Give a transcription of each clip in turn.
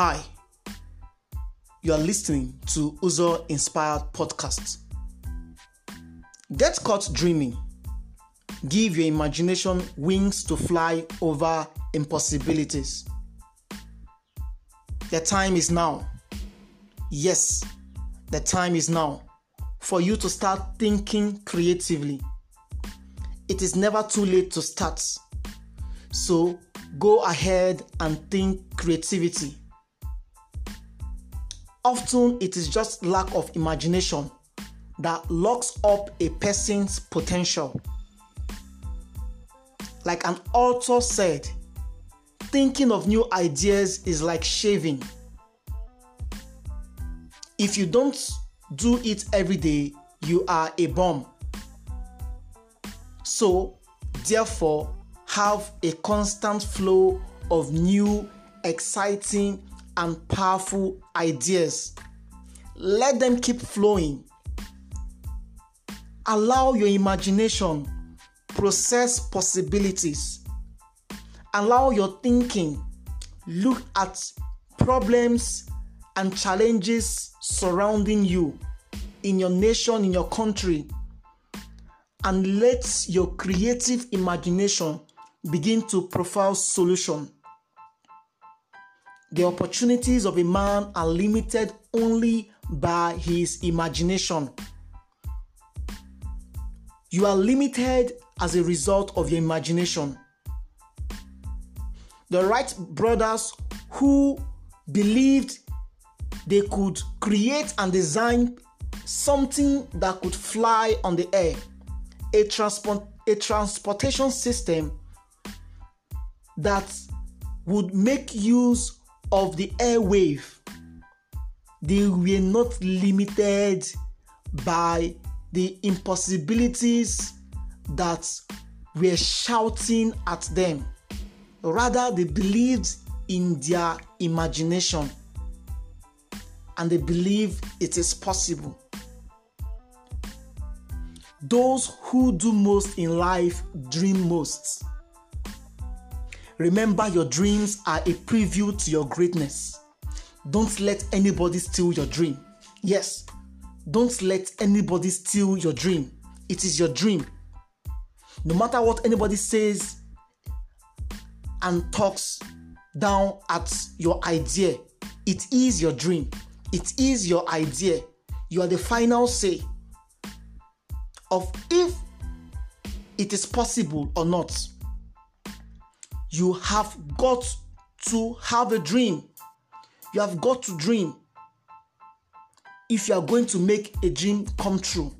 Hi, you are listening to Uzo Inspired Podcast. Get caught dreaming. Give your imagination wings to fly over impossibilities. The time is now. Yes, the time is now for you to start thinking creatively. It is never too late to start. So go ahead and think creativity. Often it is just lack of imagination that locks up a person's potential. Like an author said, thinking of new ideas is like shaving. If you don't do it every day, you are a bum. So, therefore, have a constant flow of new, exciting, and powerful ideas. Let them keep flowing. Allow your imagination process possibilities. Allow your thinking look at problems and challenges surrounding you in your nation, in your country, and let your creative imagination begin to profile solution. The opportunities of a man are limited only by his imagination. You are limited as a result of your imagination. The Wright brothers who believed they could create and design something that could fly on the air, a transport a transportation system that would make use of the airwave. They were not limited by the impossibilities that were shouting at them. Rather, they believed in their imagination and they believe it is possible. Those who do most in life dream most. Remember, your dreams are a preview to your greatness. Don't let anybody steal your dream. Yes, don't let anybody steal your dream. It is your dream. No matter what anybody says and talks down at your idea, it is your dream. It is your idea. You are the final say of if it is possible or not. You have got to have a dream. You have got to dream if you are going to make a dream come true.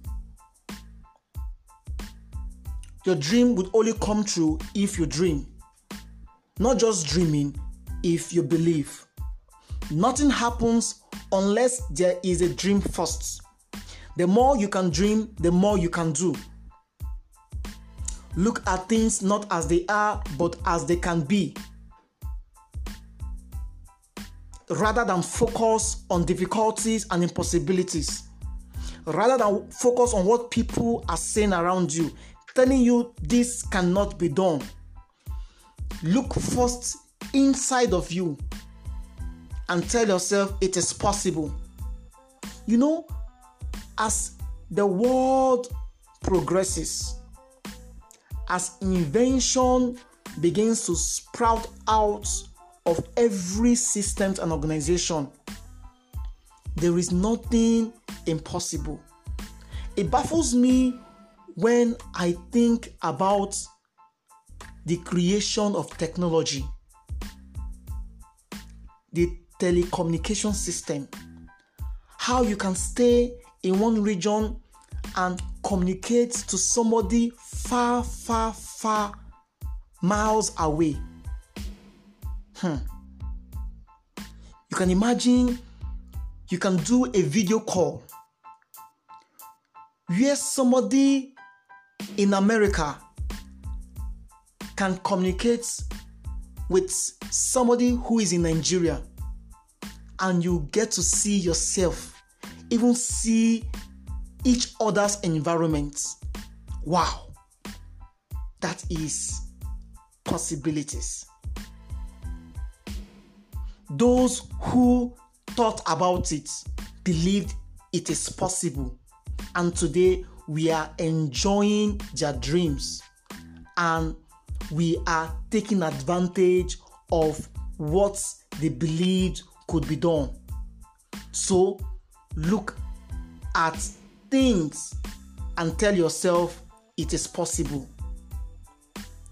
Your dream would only come true if you dream. Not just dreaming, if you believe. Nothing happens unless there is a dream first. The more you can dream, the more you can do. Look at things not as they are, but as they can be. Rather than focus on difficulties and impossibilities. Rather than focus on what people are saying around you, telling you this cannot be done. Look first inside of you and tell yourself it is possible. You know, as the world progresses, as invention begins to sprout out of every system and organization, there is nothing impossible. It baffles me when I think about the creation of technology, the telecommunication system, how you can stay in one region and communicate to somebody far, far, far miles away. Hmm. You can imagine you can do a video call where somebody in America can communicate with somebody who is in Nigeria and you get to see yourself, even see each other's environments. Wow, that is possibilities. Those who thought about it believed it is possible, and today we are enjoying their dreams and we are taking advantage of what they believed could be done. So look at things and tell yourself it is possible.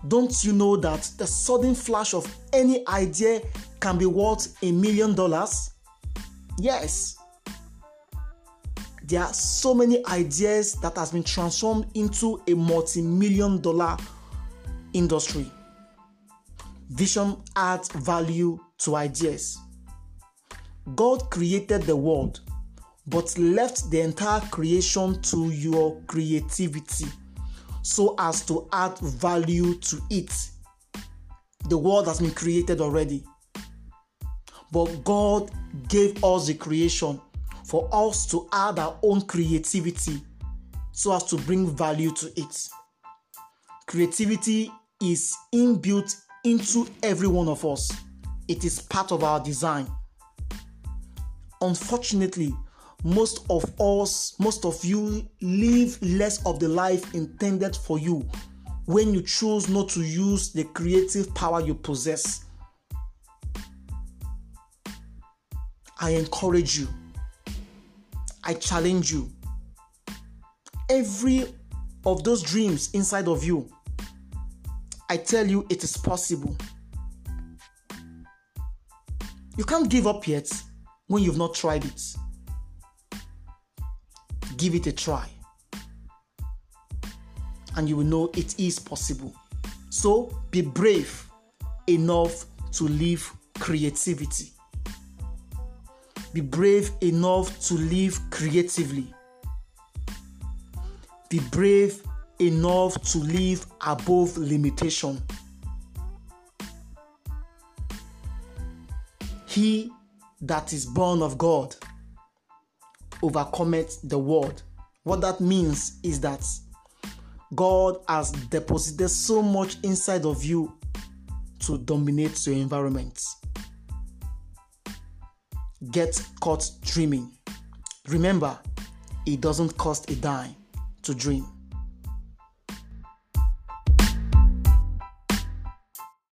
Don't you know that the sudden flash of any idea can be worth a million dollars? Yes. There are so many ideas that has been transformed into a multi-million dollar industry. Vision adds value to ideas. God created the world but left the entire creation to your creativity so as to add value to it. The world has been created already, but God gave us the creation for us to add our own creativity so as to bring value to it. Creativity is inbuilt into every one of us, it is part of our design. Unfortunately, most of us, most of you live less of the life intended for you when you choose not to use the creative power you possess. I encourage you, I challenge you. Every of those dreams inside of you, I tell you it is possible. You can't give up yet when you've not tried it give it a try. And you will know it is possible. So be brave enough to live creativity. Be brave enough to live creatively. Be brave enough to live above limitation. He that is born of God overcometh the world. What that means is that God has deposited so much inside of you to dominate your environment. Get caught dreaming. Remember, it doesn't cost a dime to dream.